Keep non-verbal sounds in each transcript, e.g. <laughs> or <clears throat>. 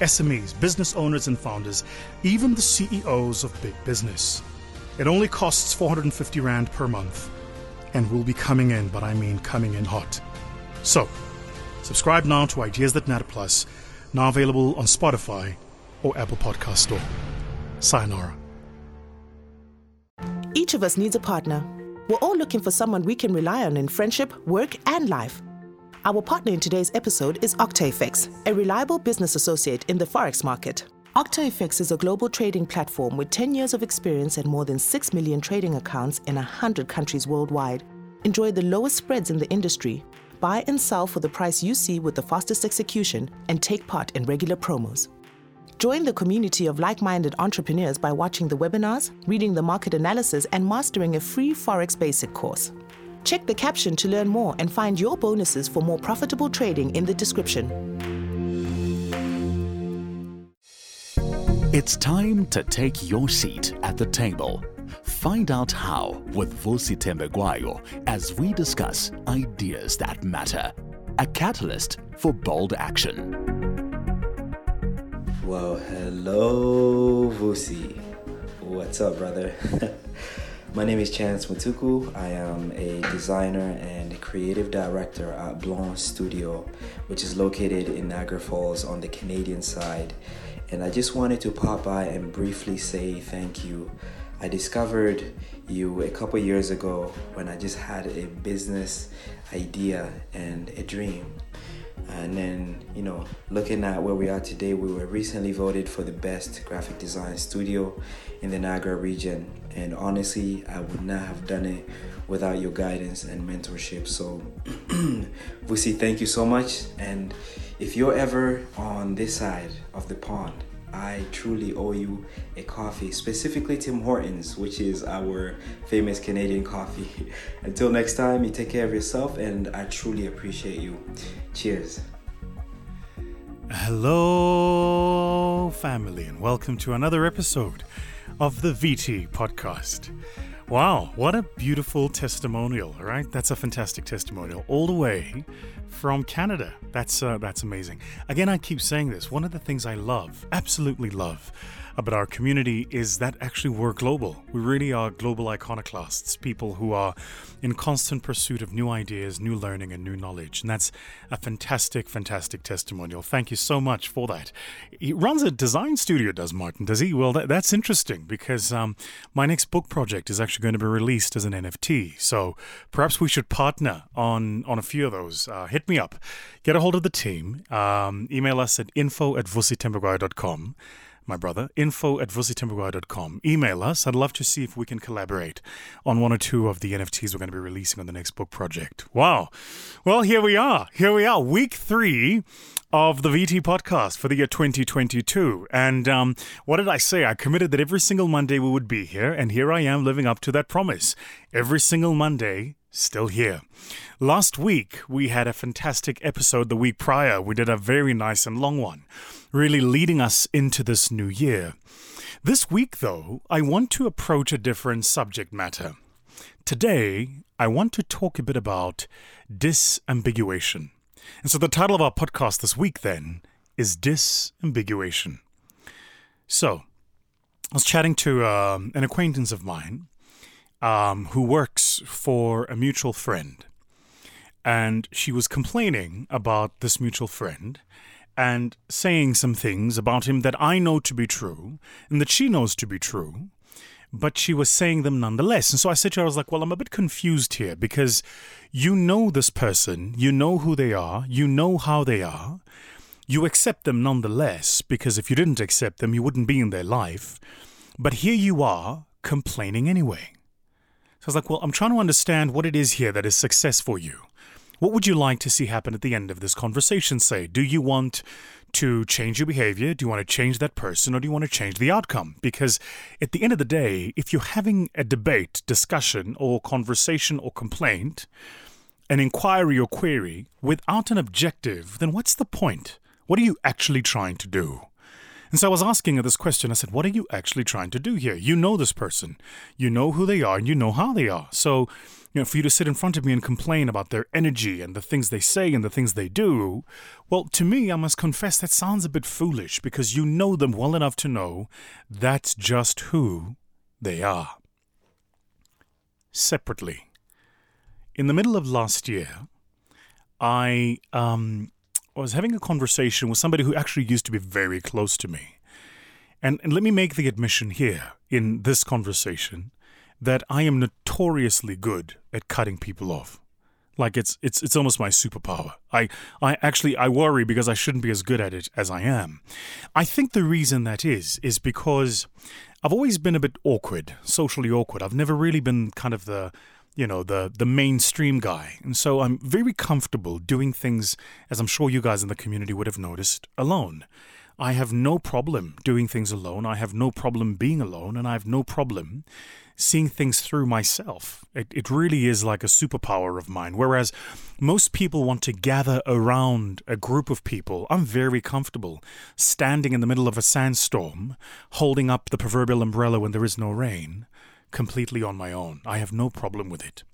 SMEs, business owners, and founders, even the CEOs of big business. It only costs 450 Rand per month and will be coming in, but I mean coming in hot. So, subscribe now to Ideas That Matter Plus, now available on Spotify or Apple Podcast Store. Sayonara. Each of us needs a partner. We're all looking for someone we can rely on in friendship, work, and life. Our partner in today's episode is OctaFX, a reliable business associate in the Forex market. OctaFX is a global trading platform with 10 years of experience and more than 6 million trading accounts in 100 countries worldwide. Enjoy the lowest spreads in the industry. Buy and sell for the price you see with the fastest execution and take part in regular promos. Join the community of like minded entrepreneurs by watching the webinars, reading the market analysis, and mastering a free Forex basic course. Check the caption to learn more and find your bonuses for more profitable trading in the description. It's time to take your seat at the table. Find out how with Vusi Thembekwayo as we discuss ideas that matter. A catalyst for bold action. Well, hello, Vusi. What's up, brother? <laughs> My name is Chance Mutuku. I am a designer and creative director at Blanc Studio, which is located in Niagara Falls on the Canadian side. And I just wanted to pop by and briefly say thank you. I discovered you a couple years ago when I just had a business idea and a dream. And then, you know, looking at where we are today, we were recently voted for the best graphic design studio in the Niagara region. And honestly, I would not have done it without your guidance and mentorship. So, <clears throat> Vusi, thank you so much. And if you're ever on this side of the pond, I truly owe you a coffee, specifically Tim Hortons, which is our famous Canadian coffee. <laughs> Until next time, you take care of yourself, and I truly appreciate you. Cheers. Hello, family, and welcome to another episode of the VT podcast. Wow, what a beautiful testimonial, right? That's a fantastic testimonial, all the way from Canada. That's uh, that's amazing. Again, I keep saying this. One of the things I love, absolutely love, about our community is that actually we're global. We really are global iconoclasts, people who are in constant pursuit of new ideas, new learning, and new knowledge. And that's a fantastic, fantastic testimonial. Thank you so much for that. He runs a design studio, does Martin? Does he? Well, that, that's interesting because um, my next book project is actually going to be released as an NFT. So perhaps we should partner on on a few of those. Uh, hit me up. Get a hold of the team. Um, email us at info at vusithembekwayo.com my brother, info at vusithembekwayo.com. Email us. I'd love to see if we can collaborate on one or two of the NFTs we're going to be releasing on the next book project. Wow. Well, here we are. Here we are. Week three of the VT podcast for the year 2022. And um, what did I say? I committed that every single Monday we would be here. And here I am living up to that promise. Every single Monday, still here. Last week, we had a fantastic episode. The week prior, we did a very nice and long one really leading us into this new year. This week, though, I want to approach a different subject matter. Today, I want to talk a bit about disambiguation. And so the title of our podcast this week, then, is Disambiguation. So, I was chatting to um, an acquaintance of mine um, who works for a mutual friend. And she was complaining about this mutual friend and saying some things about him that I know to be true and that she knows to be true, but she was saying them nonetheless. And so I said to her, I was like, well, I'm a bit confused here because you know this person, you know who they are, you know how they are, you accept them nonetheless because if you didn't accept them, you wouldn't be in their life. But here you are complaining anyway. So I was like, well, I'm trying to understand what it is here that is success for you. What would you like to see happen at the end of this conversation? Say, do you want to change your behavior? Do you want to change that person or do you want to change the outcome? Because at the end of the day, if you're having a debate, discussion, or conversation or complaint, an inquiry or query without an objective, then what's the point? What are you actually trying to do? And so I was asking her this question. I said, What are you actually trying to do here? You know this person, you know who they are, and you know how they are. So, you know, for you to sit in front of me and complain about their energy and the things they say and the things they do, well, to me, I must confess that sounds a bit foolish because you know them well enough to know that's just who they are. Separately, in the middle of last year, I um, was having a conversation with somebody who actually used to be very close to me. And, and let me make the admission here in this conversation that I am notoriously good at cutting people off. Like it's it's it's almost my superpower. I I actually I worry because I shouldn't be as good at it as I am. I think the reason that is is because I've always been a bit awkward, socially awkward. I've never really been kind of the you know the the mainstream guy. And so i'm very comfortable doing things as i'm sure you guys in the community would have noticed alone. I have no problem doing things alone. I have no problem being alone and i have no problem seeing things through myself. It, it really is like a superpower of mine. Whereas most people want to gather around a group of people. I'm very comfortable standing in the middle of a sandstorm holding up the proverbial umbrella when there is no rain completely on my own. I have no problem with it.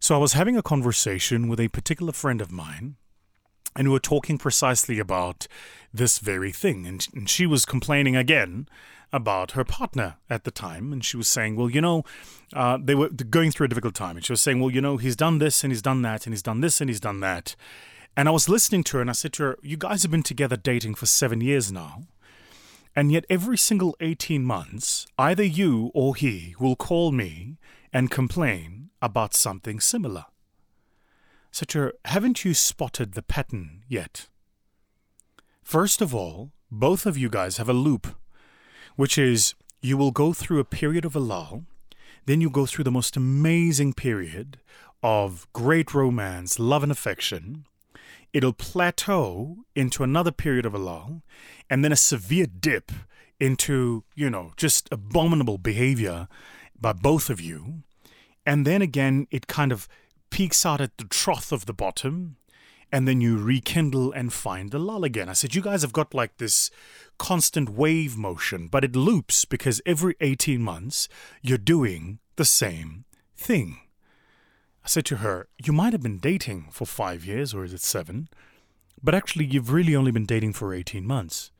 So I was having a conversation with a particular friend of mine, and we were talking precisely about this very thing. And, and she was complaining again about her partner at the time. And she was saying, Well, you know, uh, they were going through a difficult time. And she was saying, Well, you know, he's done this and he's done that and he's done this and he's done that. And I was listening to her and I said to her, You guys have been together dating for seven years now. And yet, every single 18 months, either you or he will call me and complain about something similar. Such a, haven't you spotted the pattern yet? First of all, both of you guys have a loop, which is you will go through a period of a lull, then you go through the most amazing period of great romance, love, and affection, it'll plateau into another period of a lull and then a severe dip into, you know, just abominable behavior by both of you. And then again, it kind of peaks out at the trough of the bottom, and then you rekindle and find the lull again. I said, You guys have got like this constant wave motion, but it loops because every 18 months you're doing the same thing. I said to her, You might have been dating for five years, or is it seven? But actually, you've really only been dating for 18 months.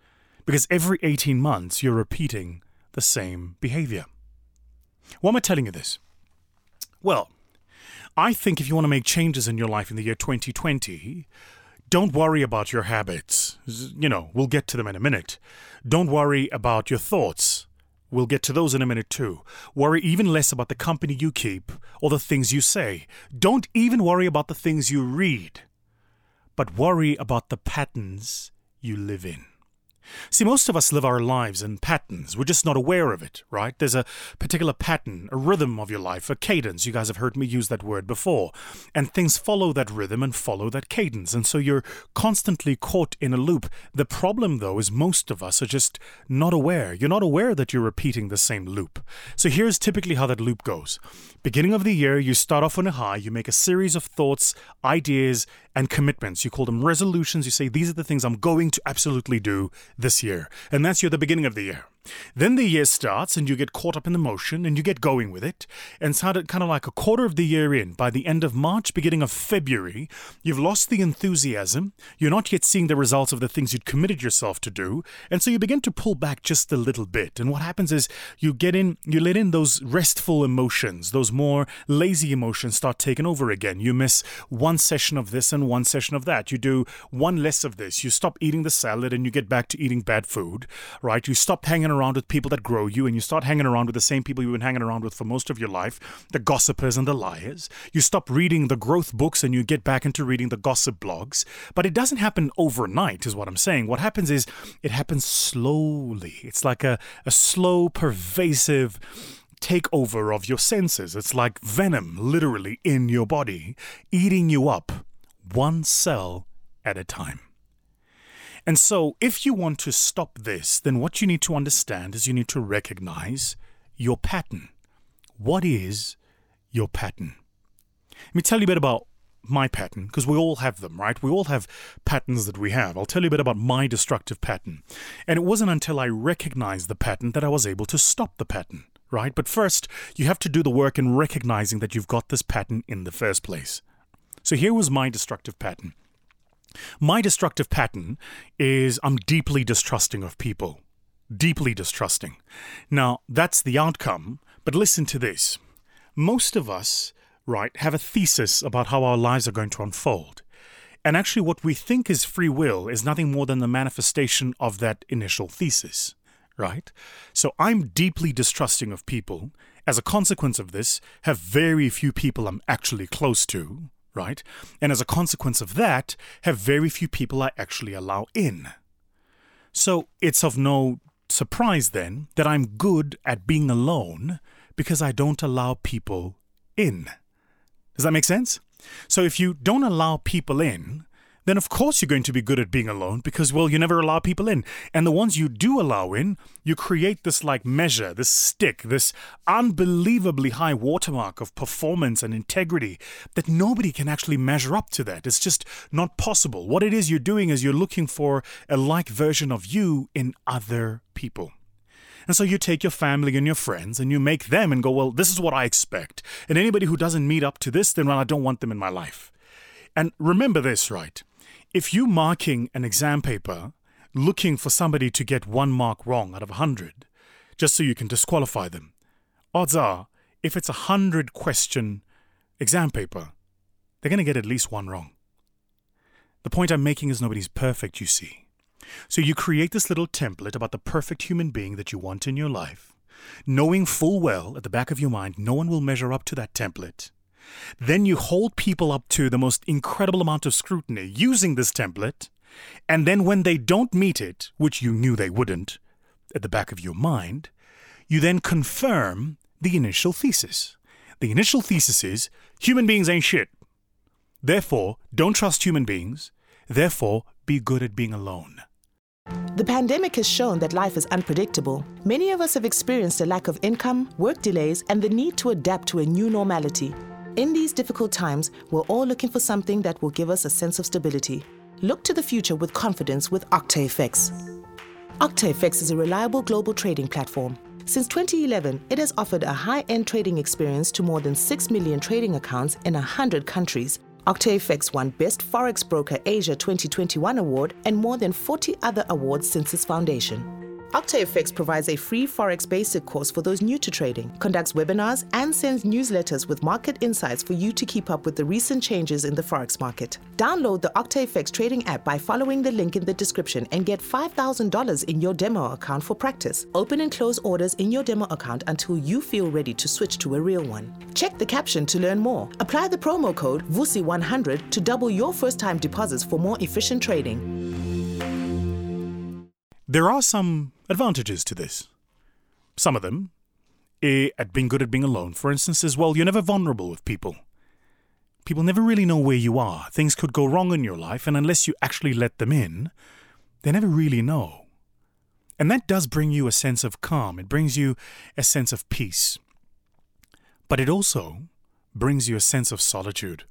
Because every 18 months, you're repeating the same behavior. Why am I telling you this? Well, I think if you want to make changes in your life in the year 2020, don't worry about your habits. You know, we'll get to them in a minute. Don't worry about your thoughts. We'll get to those in a minute too. Worry even less about the company you keep or the things you say. Don't even worry about the things you read, but worry about the patterns you live in. See, most of us live our lives in patterns. We're just not aware of it, right? There's a particular pattern, a rhythm of your life, a cadence. You guys have heard me use that word before. And things follow that rhythm and follow that cadence. And so you're constantly caught in a loop. The problem, though, is most of us are just not aware. You're not aware that you're repeating the same loop. So here's typically how that loop goes. Beginning of the year, you start off on a high, you make a series of thoughts, ideas, and commitments. You call them resolutions. You say, These are the things I'm going to absolutely do this year. And that's your the beginning of the year. Then the year starts and you get caught up in the motion and you get going with it. And it's kind of like a quarter of the year in, by the end of March, beginning of February, you've lost the enthusiasm. You're not yet seeing the results of the things you'd committed yourself to do. And so you begin to pull back just a little bit. And what happens is you get in, you let in those restful emotions, those more lazy emotions start taking over again. You miss one session of this and one session of that. You do one less of this. You stop eating the salad and you get back to eating bad food, right? You stop hanging hanging around with people that grow you and you start hanging around with the same people you've been hanging around with for most of your life, the gossipers and the liars. You stop reading the growth books and you get back into reading the gossip blogs. But it doesn't happen overnight, is what I'm saying. What happens is it happens slowly. It's like a, a slow, pervasive takeover of your senses. It's like venom, literally, in your body, eating you up, one cell at a time. And so, if you want to stop this, then what you need to understand is you need to recognize your pattern. What is your pattern? Let me tell you a bit about my pattern, because we all have them, right? We all have patterns that we have. I'll tell you a bit about my destructive pattern. And it wasn't until I recognized the pattern that I was able to stop the pattern, right? But first, you have to do the work in recognizing that you've got this pattern in the first place. So here was my destructive pattern. My destructive pattern is I'm deeply distrusting of people. Deeply distrusting. Now, that's the outcome, but listen to this. Most of us right, have a thesis about how our lives are going to unfold. And actually, what we think is free will is nothing more than the manifestation of that initial thesis, right? So I'm deeply distrusting of people. As a consequence of this, have very few people I'm actually close to, right? And as a consequence of that, have very few people I actually allow in. So it's of no surprise then that I'm good at being alone because I don't allow people in. Does that make sense? So if you don't allow people in, then of course you're going to be good at being alone because, well, you never allow people in. And the ones you do allow in, you create this like measure, this stick, this unbelievably high watermark of performance and integrity that nobody can actually measure up to that. It's just not possible. What it is you're doing is you're looking for a like version of you in other people. And so you take your family and your friends and you make them and go, well, this is what I expect. And anybody who doesn't meet up to this, then well, I don't want them in my life. And remember this, right? If you're marking an exam paper looking for somebody to get one mark wrong out of a hundred, just so you can disqualify them, odds are, if it's a hundred question exam paper, they're going to get at least one wrong. The point I'm making is nobody's perfect, you see. So you create this little template about the perfect human being that you want in your life, knowing full well at the back of your mind no one will measure up to that template. Then you hold people up to the most incredible amount of scrutiny using this template, and then when they don't meet it, which you knew they wouldn't, at the back of your mind, you then confirm the initial thesis. The initial thesis is human beings ain't shit. Therefore, don't trust human beings. Therefore, be good at being alone. The pandemic has shown that life is unpredictable. Many of us have experienced a lack of income, work delays, and the need to adapt to a new normality. In these difficult times, we're all looking for something that will give us a sense of stability. Look to the future with confidence with OctaFX. OctaFX is a reliable global trading platform. Since 2011, it has offered a high end trading experience to more than 6 million trading accounts in 100 countries OctaFX won Best Forex Broker Asia 2021 award and more than 40 other awards since its foundation. OctaFX provides a free Forex basic course for those new to trading, conducts webinars, and sends newsletters with market insights for you to keep up with the recent changes in the Forex market. Download the OctaFX trading app by following the link in the description and get $5,000 in your demo account for practice. Open and close orders in your demo account until you feel ready to switch to a real one. Check the caption to learn more. Apply the promo code VUSI100 to double your first time deposits for more efficient trading. There are some advantages to this. Some of them, eh, at being good at being alone, for instance, is well, you're never vulnerable with people. People never really know where you are. Things could go wrong in your life, and unless you actually let them in, they never really know. And that does bring you a sense of calm, it brings you a sense of peace. But it also brings you a sense of solitude.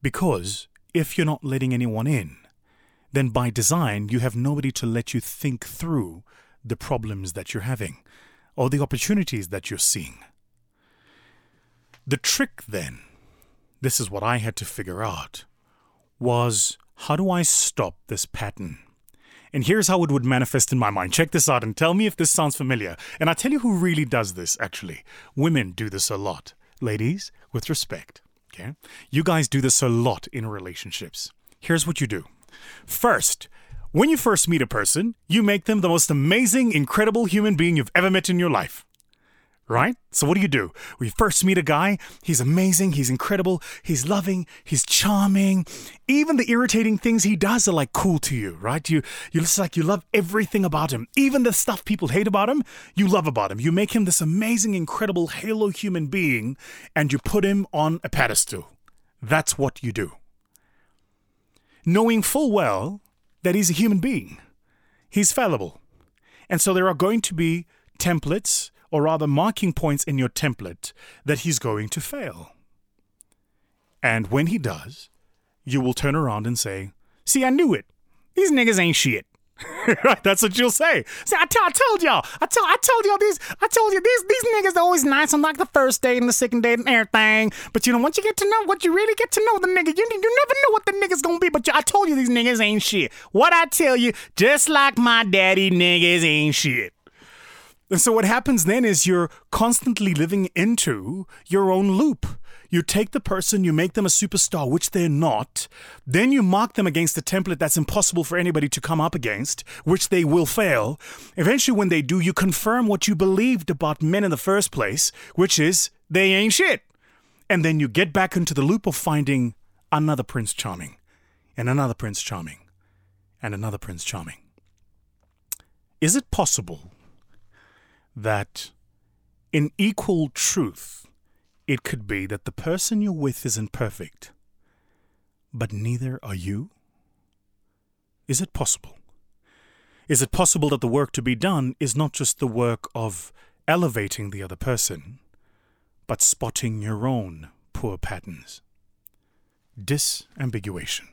Because if you're not letting anyone in, then by design, you have nobody to let you think through the problems that you're having or the opportunities that you're seeing. The trick then, this is what I had to figure out, was how do I stop this pattern? And here's how it would manifest in my mind. Check this out and tell me if this sounds familiar. And I tell you who really does this, actually. Women do this a lot. Ladies, with respect, okay? You guys do this a lot in relationships. Here's what you do First, when you first meet a person, you make them the most amazing, incredible human being you've ever met in your life. Right? So, what do you do? We first meet a guy, he's amazing, he's incredible, he's loving, he's charming. Even the irritating things he does are like cool to you, right? You, you just like you love everything about him. Even the stuff people hate about him, you love about him. You make him this amazing, incredible halo human being and you put him on a pedestal. That's what you do knowing full well that he's a human being. He's fallible. And so there are going to be templates, or rather marking points in your template, that he's going to fail. And when he does, you will turn around and say, See, I knew it. These niggas ain't shit. <laughs> right, that's what you'll say. See, I, t- I told y'all. I told I told y'all these. I told you these these niggas are always nice on like the first date and the second date and everything. But you know, once you get to know what you really get to know the nigga, you you never know what the nigga's gonna be. But you, I told you these niggas ain't shit. What I tell you, just like my daddy, niggas ain't shit. And so what happens then is you're constantly living into your own loop. You take the person, you make them a superstar, which they're not. Then you mark them against a template that's impossible for anybody to come up against, which they will fail. Eventually, when they do, you confirm what you believed about men in the first place, which is they ain't shit. And then you get back into the loop of finding another Prince Charming, and another Prince Charming, and another Prince Charming. Is it possible that in equal truth, it could be that the person you're with isn't perfect, but neither are you? Is it possible? Is it possible that the work to be done is not just the work of elevating the other person, but spotting your own poor patterns? Disambiguation.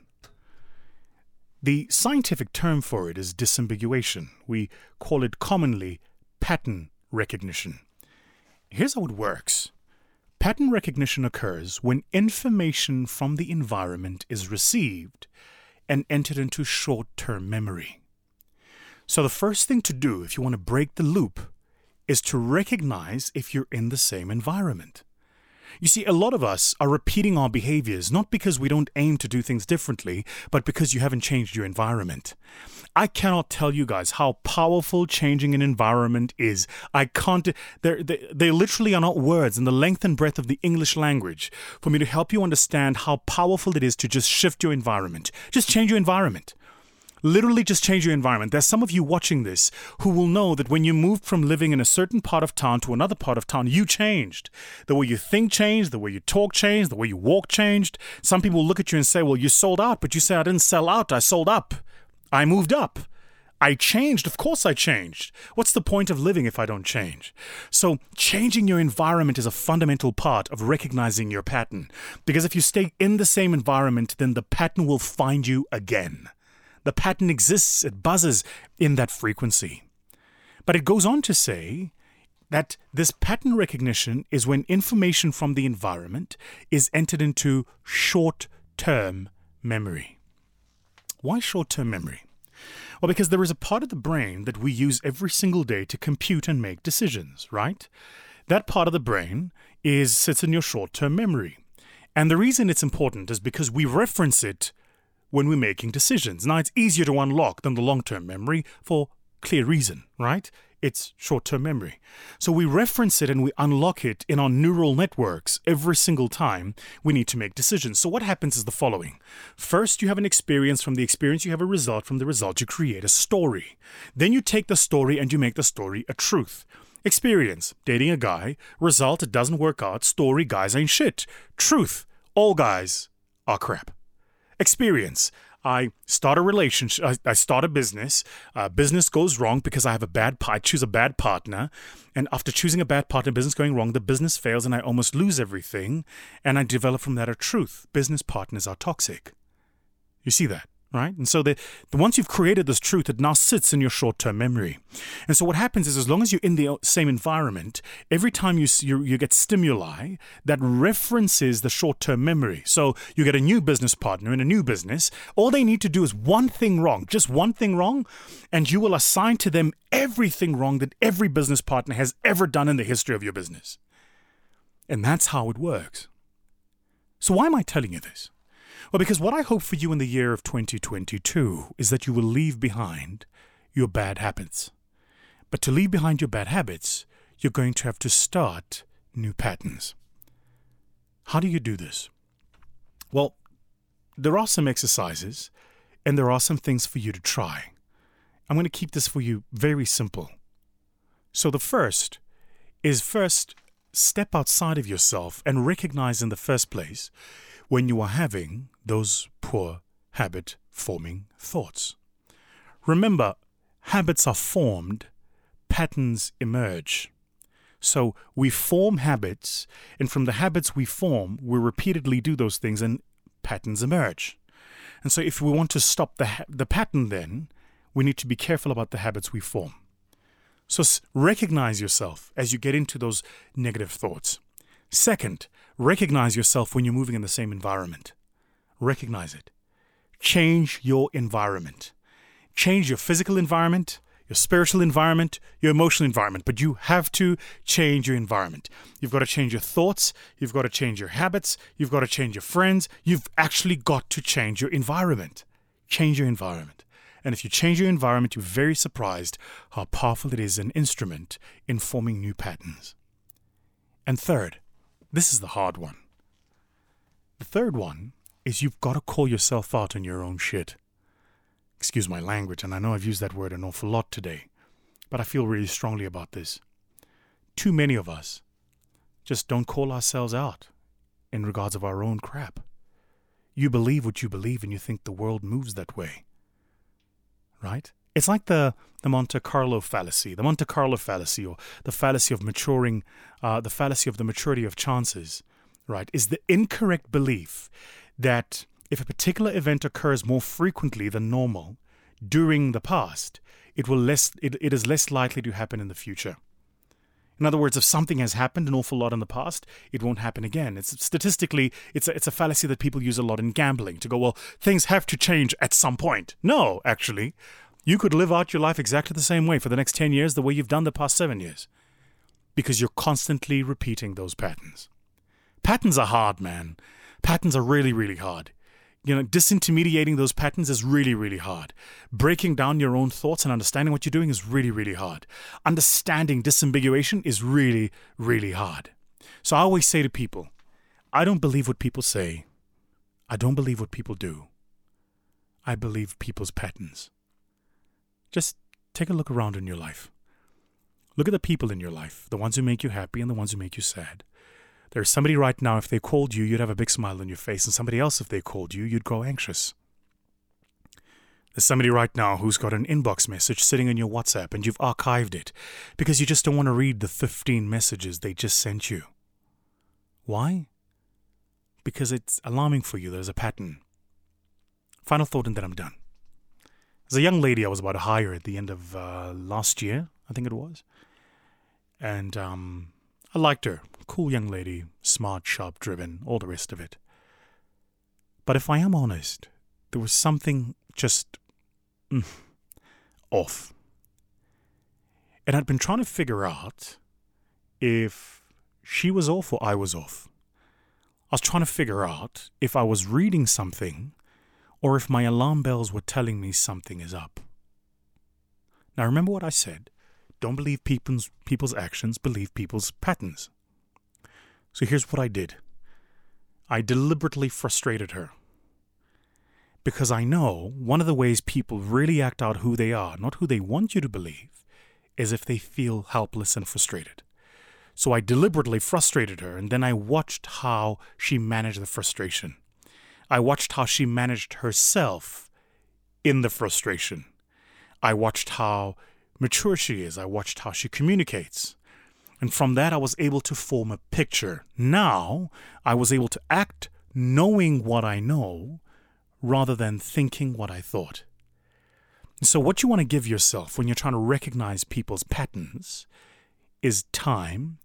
The scientific term for it is disambiguation. We call it commonly pattern recognition. Here's how it works pattern recognition occurs when information from the environment is received and entered into short term memory. So, the first thing to do if you want to break the loop is to recognize if you're in the same environment. You see, a lot of us are repeating our behaviors not because we don't aim to do things differently, but because you haven't changed your environment. I cannot tell you guys how powerful changing an environment is. I can't, they they literally are not words in the length and breadth of the English language for me to help you understand how powerful it is to just shift your environment. Just change your environment. Literally, just change your environment. There's some of you watching this who will know that when you moved from living in a certain part of town to another part of town, you changed. The way you think changed, the way you talk changed, the way you walk changed. Some people look at you and say, Well, you sold out, but you say, I didn't sell out, I sold up. I moved up. I changed. Of course, I changed. What's the point of living if I don't change? So, changing your environment is a fundamental part of recognizing your pattern. Because if you stay in the same environment, then the pattern will find you again. The pattern exists, it buzzes in that frequency. But it goes on to say that this pattern recognition is when information from the environment is entered into short term memory. Why short term memory? Well, because there is a part of the brain that we use every single day to compute and make decisions, right? That part of the brain is sits in your short term memory. And the reason it's important is because we reference it when we're making decisions. Now, it's easier to unlock than the long term memory for clear reason, right? It's short term memory. So we reference it and we unlock it in our neural networks every single time we need to make decisions. So what happens is the following First, you have an experience. From the experience, you have a result. From the result, you create a story. Then you take the story and you make the story a truth. Experience dating a guy. Result, it doesn't work out. Story, guys ain't shit. Truth, all guys are crap experience. I start a relationship. I, start a business. Uh, business goes wrong because I have a bad. I choose a bad partner, and after choosing a bad partner, business going wrong, the business fails, and I almost lose everything. And I develop from that a truth: business partners are toxic. You see that? Right? And so the, once you've created this truth, it now sits in your short-term memory. And so what happens is, as long as you're in the same environment, every time you you, you get stimuli that references the short-term memory. So you get a new business partner in a new business. All they need to do is one thing wrong, just one thing wrong, and you will assign to them everything wrong that every business partner has ever done in the history of your business. And that's how it works. So why am I telling you this? Well, because what I hope for you in the year of 2022 is that you will leave behind your bad habits. But to leave behind your bad habits, you're going to have to start new patterns. How do you do this? Well, there are some exercises and there are some things for you to try. I'm going to keep this for you very simple. So, the first is first step outside of yourself and recognize in the first place when you are having those poor habit forming thoughts. Remember, habits are formed, patterns emerge. So we form habits, and from the habits we form, we repeatedly do those things, and patterns emerge. And so, if we want to stop the, ha- the pattern, then we need to be careful about the habits we form. So, s- recognize yourself as you get into those negative thoughts. Second, recognize yourself when you're moving in the same environment. Recognize it. Change your environment. Change your physical environment, your spiritual environment, your emotional environment, but you have to change your environment. You've got to change your thoughts, you've got to change your habits, you've got to change your friends, you've actually got to change your environment. Change your environment. And if you change your environment, you're very surprised how powerful it is an instrument in forming new patterns. And third, this is the hard one. The third one is you've got to call yourself out on your own shit excuse my language, and I know I've used that word an awful lot today, but I feel really strongly about this. Too many of us just don't call ourselves out in regards of our own crap. You believe what you believe and you think the world moves that way. Right? It's like the, the Monte Carlo fallacy, the Monte Carlo fallacy, or the fallacy of maturing, uh, the fallacy of the maturity of chances, right? Is the incorrect belief that if a particular event occurs more frequently than normal during the past, it will less it, it is less likely to happen in the future. In other words, if something has happened an awful lot in the past, it won't happen again. It's statistically, it's a, it's a fallacy that people use a lot in gambling to go, well, things have to change at some point. No, actually, you could live out your life exactly the same way for the next 10 years, the way you've done the past seven years, because you're constantly repeating those patterns. Patterns are hard, man. Patterns are really, really hard you know, disintermediating those patterns is really, really hard. Breaking down your own thoughts and understanding what you're doing is really, really hard. Understanding disambiguation is really, really hard. So I always say to people, I don't believe what people say. I don't believe what people do. I believe people's patterns. Just take a look around in your life. Look at the people in your life, the ones who make you happy and the ones who make you sad. There's somebody right now, if they called you, you'd have a big smile on your face, and somebody else, if they called you, you'd grow anxious. There's somebody right now who's got an inbox message sitting in your WhatsApp and you've archived it because you just don't want to read the 15 messages they just sent you. Why? Because it's alarming for you. There's a pattern. Final thought, and then I'm done. There's a young lady I was about to hire at the end of uh, last year, I think it was. And um, I liked her. Cool young lady, smart, sharp, driven, all the rest of it. But if I am honest, there was something just mm, off. And I'd been trying to figure out if she was off or I was off. I was trying to figure out if I was reading something or if my alarm bells were telling me something is up. Now, remember what I said don't believe people's, people's actions, believe people's patterns. So here's what I did I deliberately frustrated her. Because I know one of the ways people really act out who they are, not who they want you to believe, is if they feel helpless and frustrated. So I deliberately frustrated her, and then I watched how she managed the frustration. I watched how she managed herself in the frustration. I watched how mature she is. I watched how she communicates. And from that, I was able to form a picture. Now, I was able to act knowing what I know rather than thinking what I thought. So, what you want to give yourself when you're trying to recognize people's patterns is time,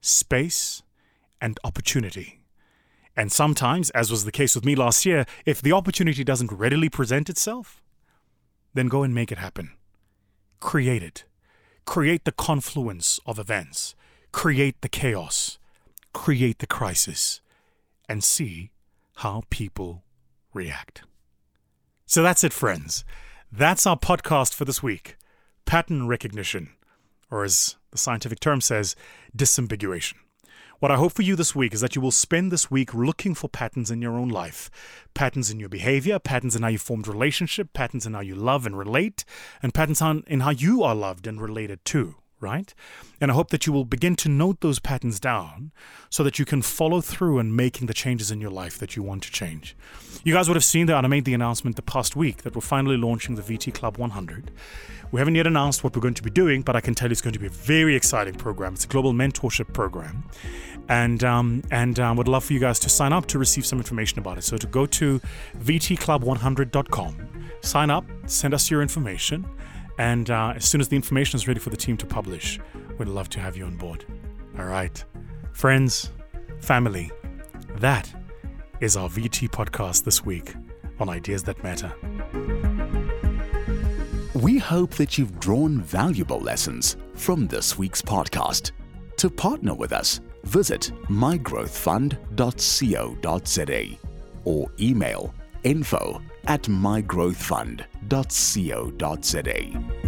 space, and opportunity. And sometimes, as was the case with me last year, if the opportunity doesn't readily present itself, then go and make it happen. Create it. Create the confluence of events. Create the chaos. Create the crisis. And see how people react. So that's it, friends. That's our podcast for this week pattern recognition, or as the scientific term says, disambiguation. What I hope for you this week is that you will spend this week looking for patterns in your own life patterns in your behavior, patterns in how you formed relationship, patterns in how you love and relate, and patterns in how you are loved and related to, right? And I hope that you will begin to note those patterns down so that you can follow through in making the changes in your life that you want to change. You guys would have seen that I made the announcement the past week that we're finally launching the VT Club 100. We haven't yet announced what we're going to be doing, but I can tell you it's going to be a very exciting program. It's a global mentorship program, and um, and um, would love for you guys to sign up to receive some information about it. So to go to vtclub100.com, sign up, send us your information, and uh, as soon as the information is ready for the team to publish, we'd love to have you on board. All right, friends, family, that is our VT podcast this week on Ideas That Matter. We hope that you've drawn valuable lessons from this week's podcast. To partner with us, visit mygrowthfund.co.za or email info at mygrowthfund.co.za.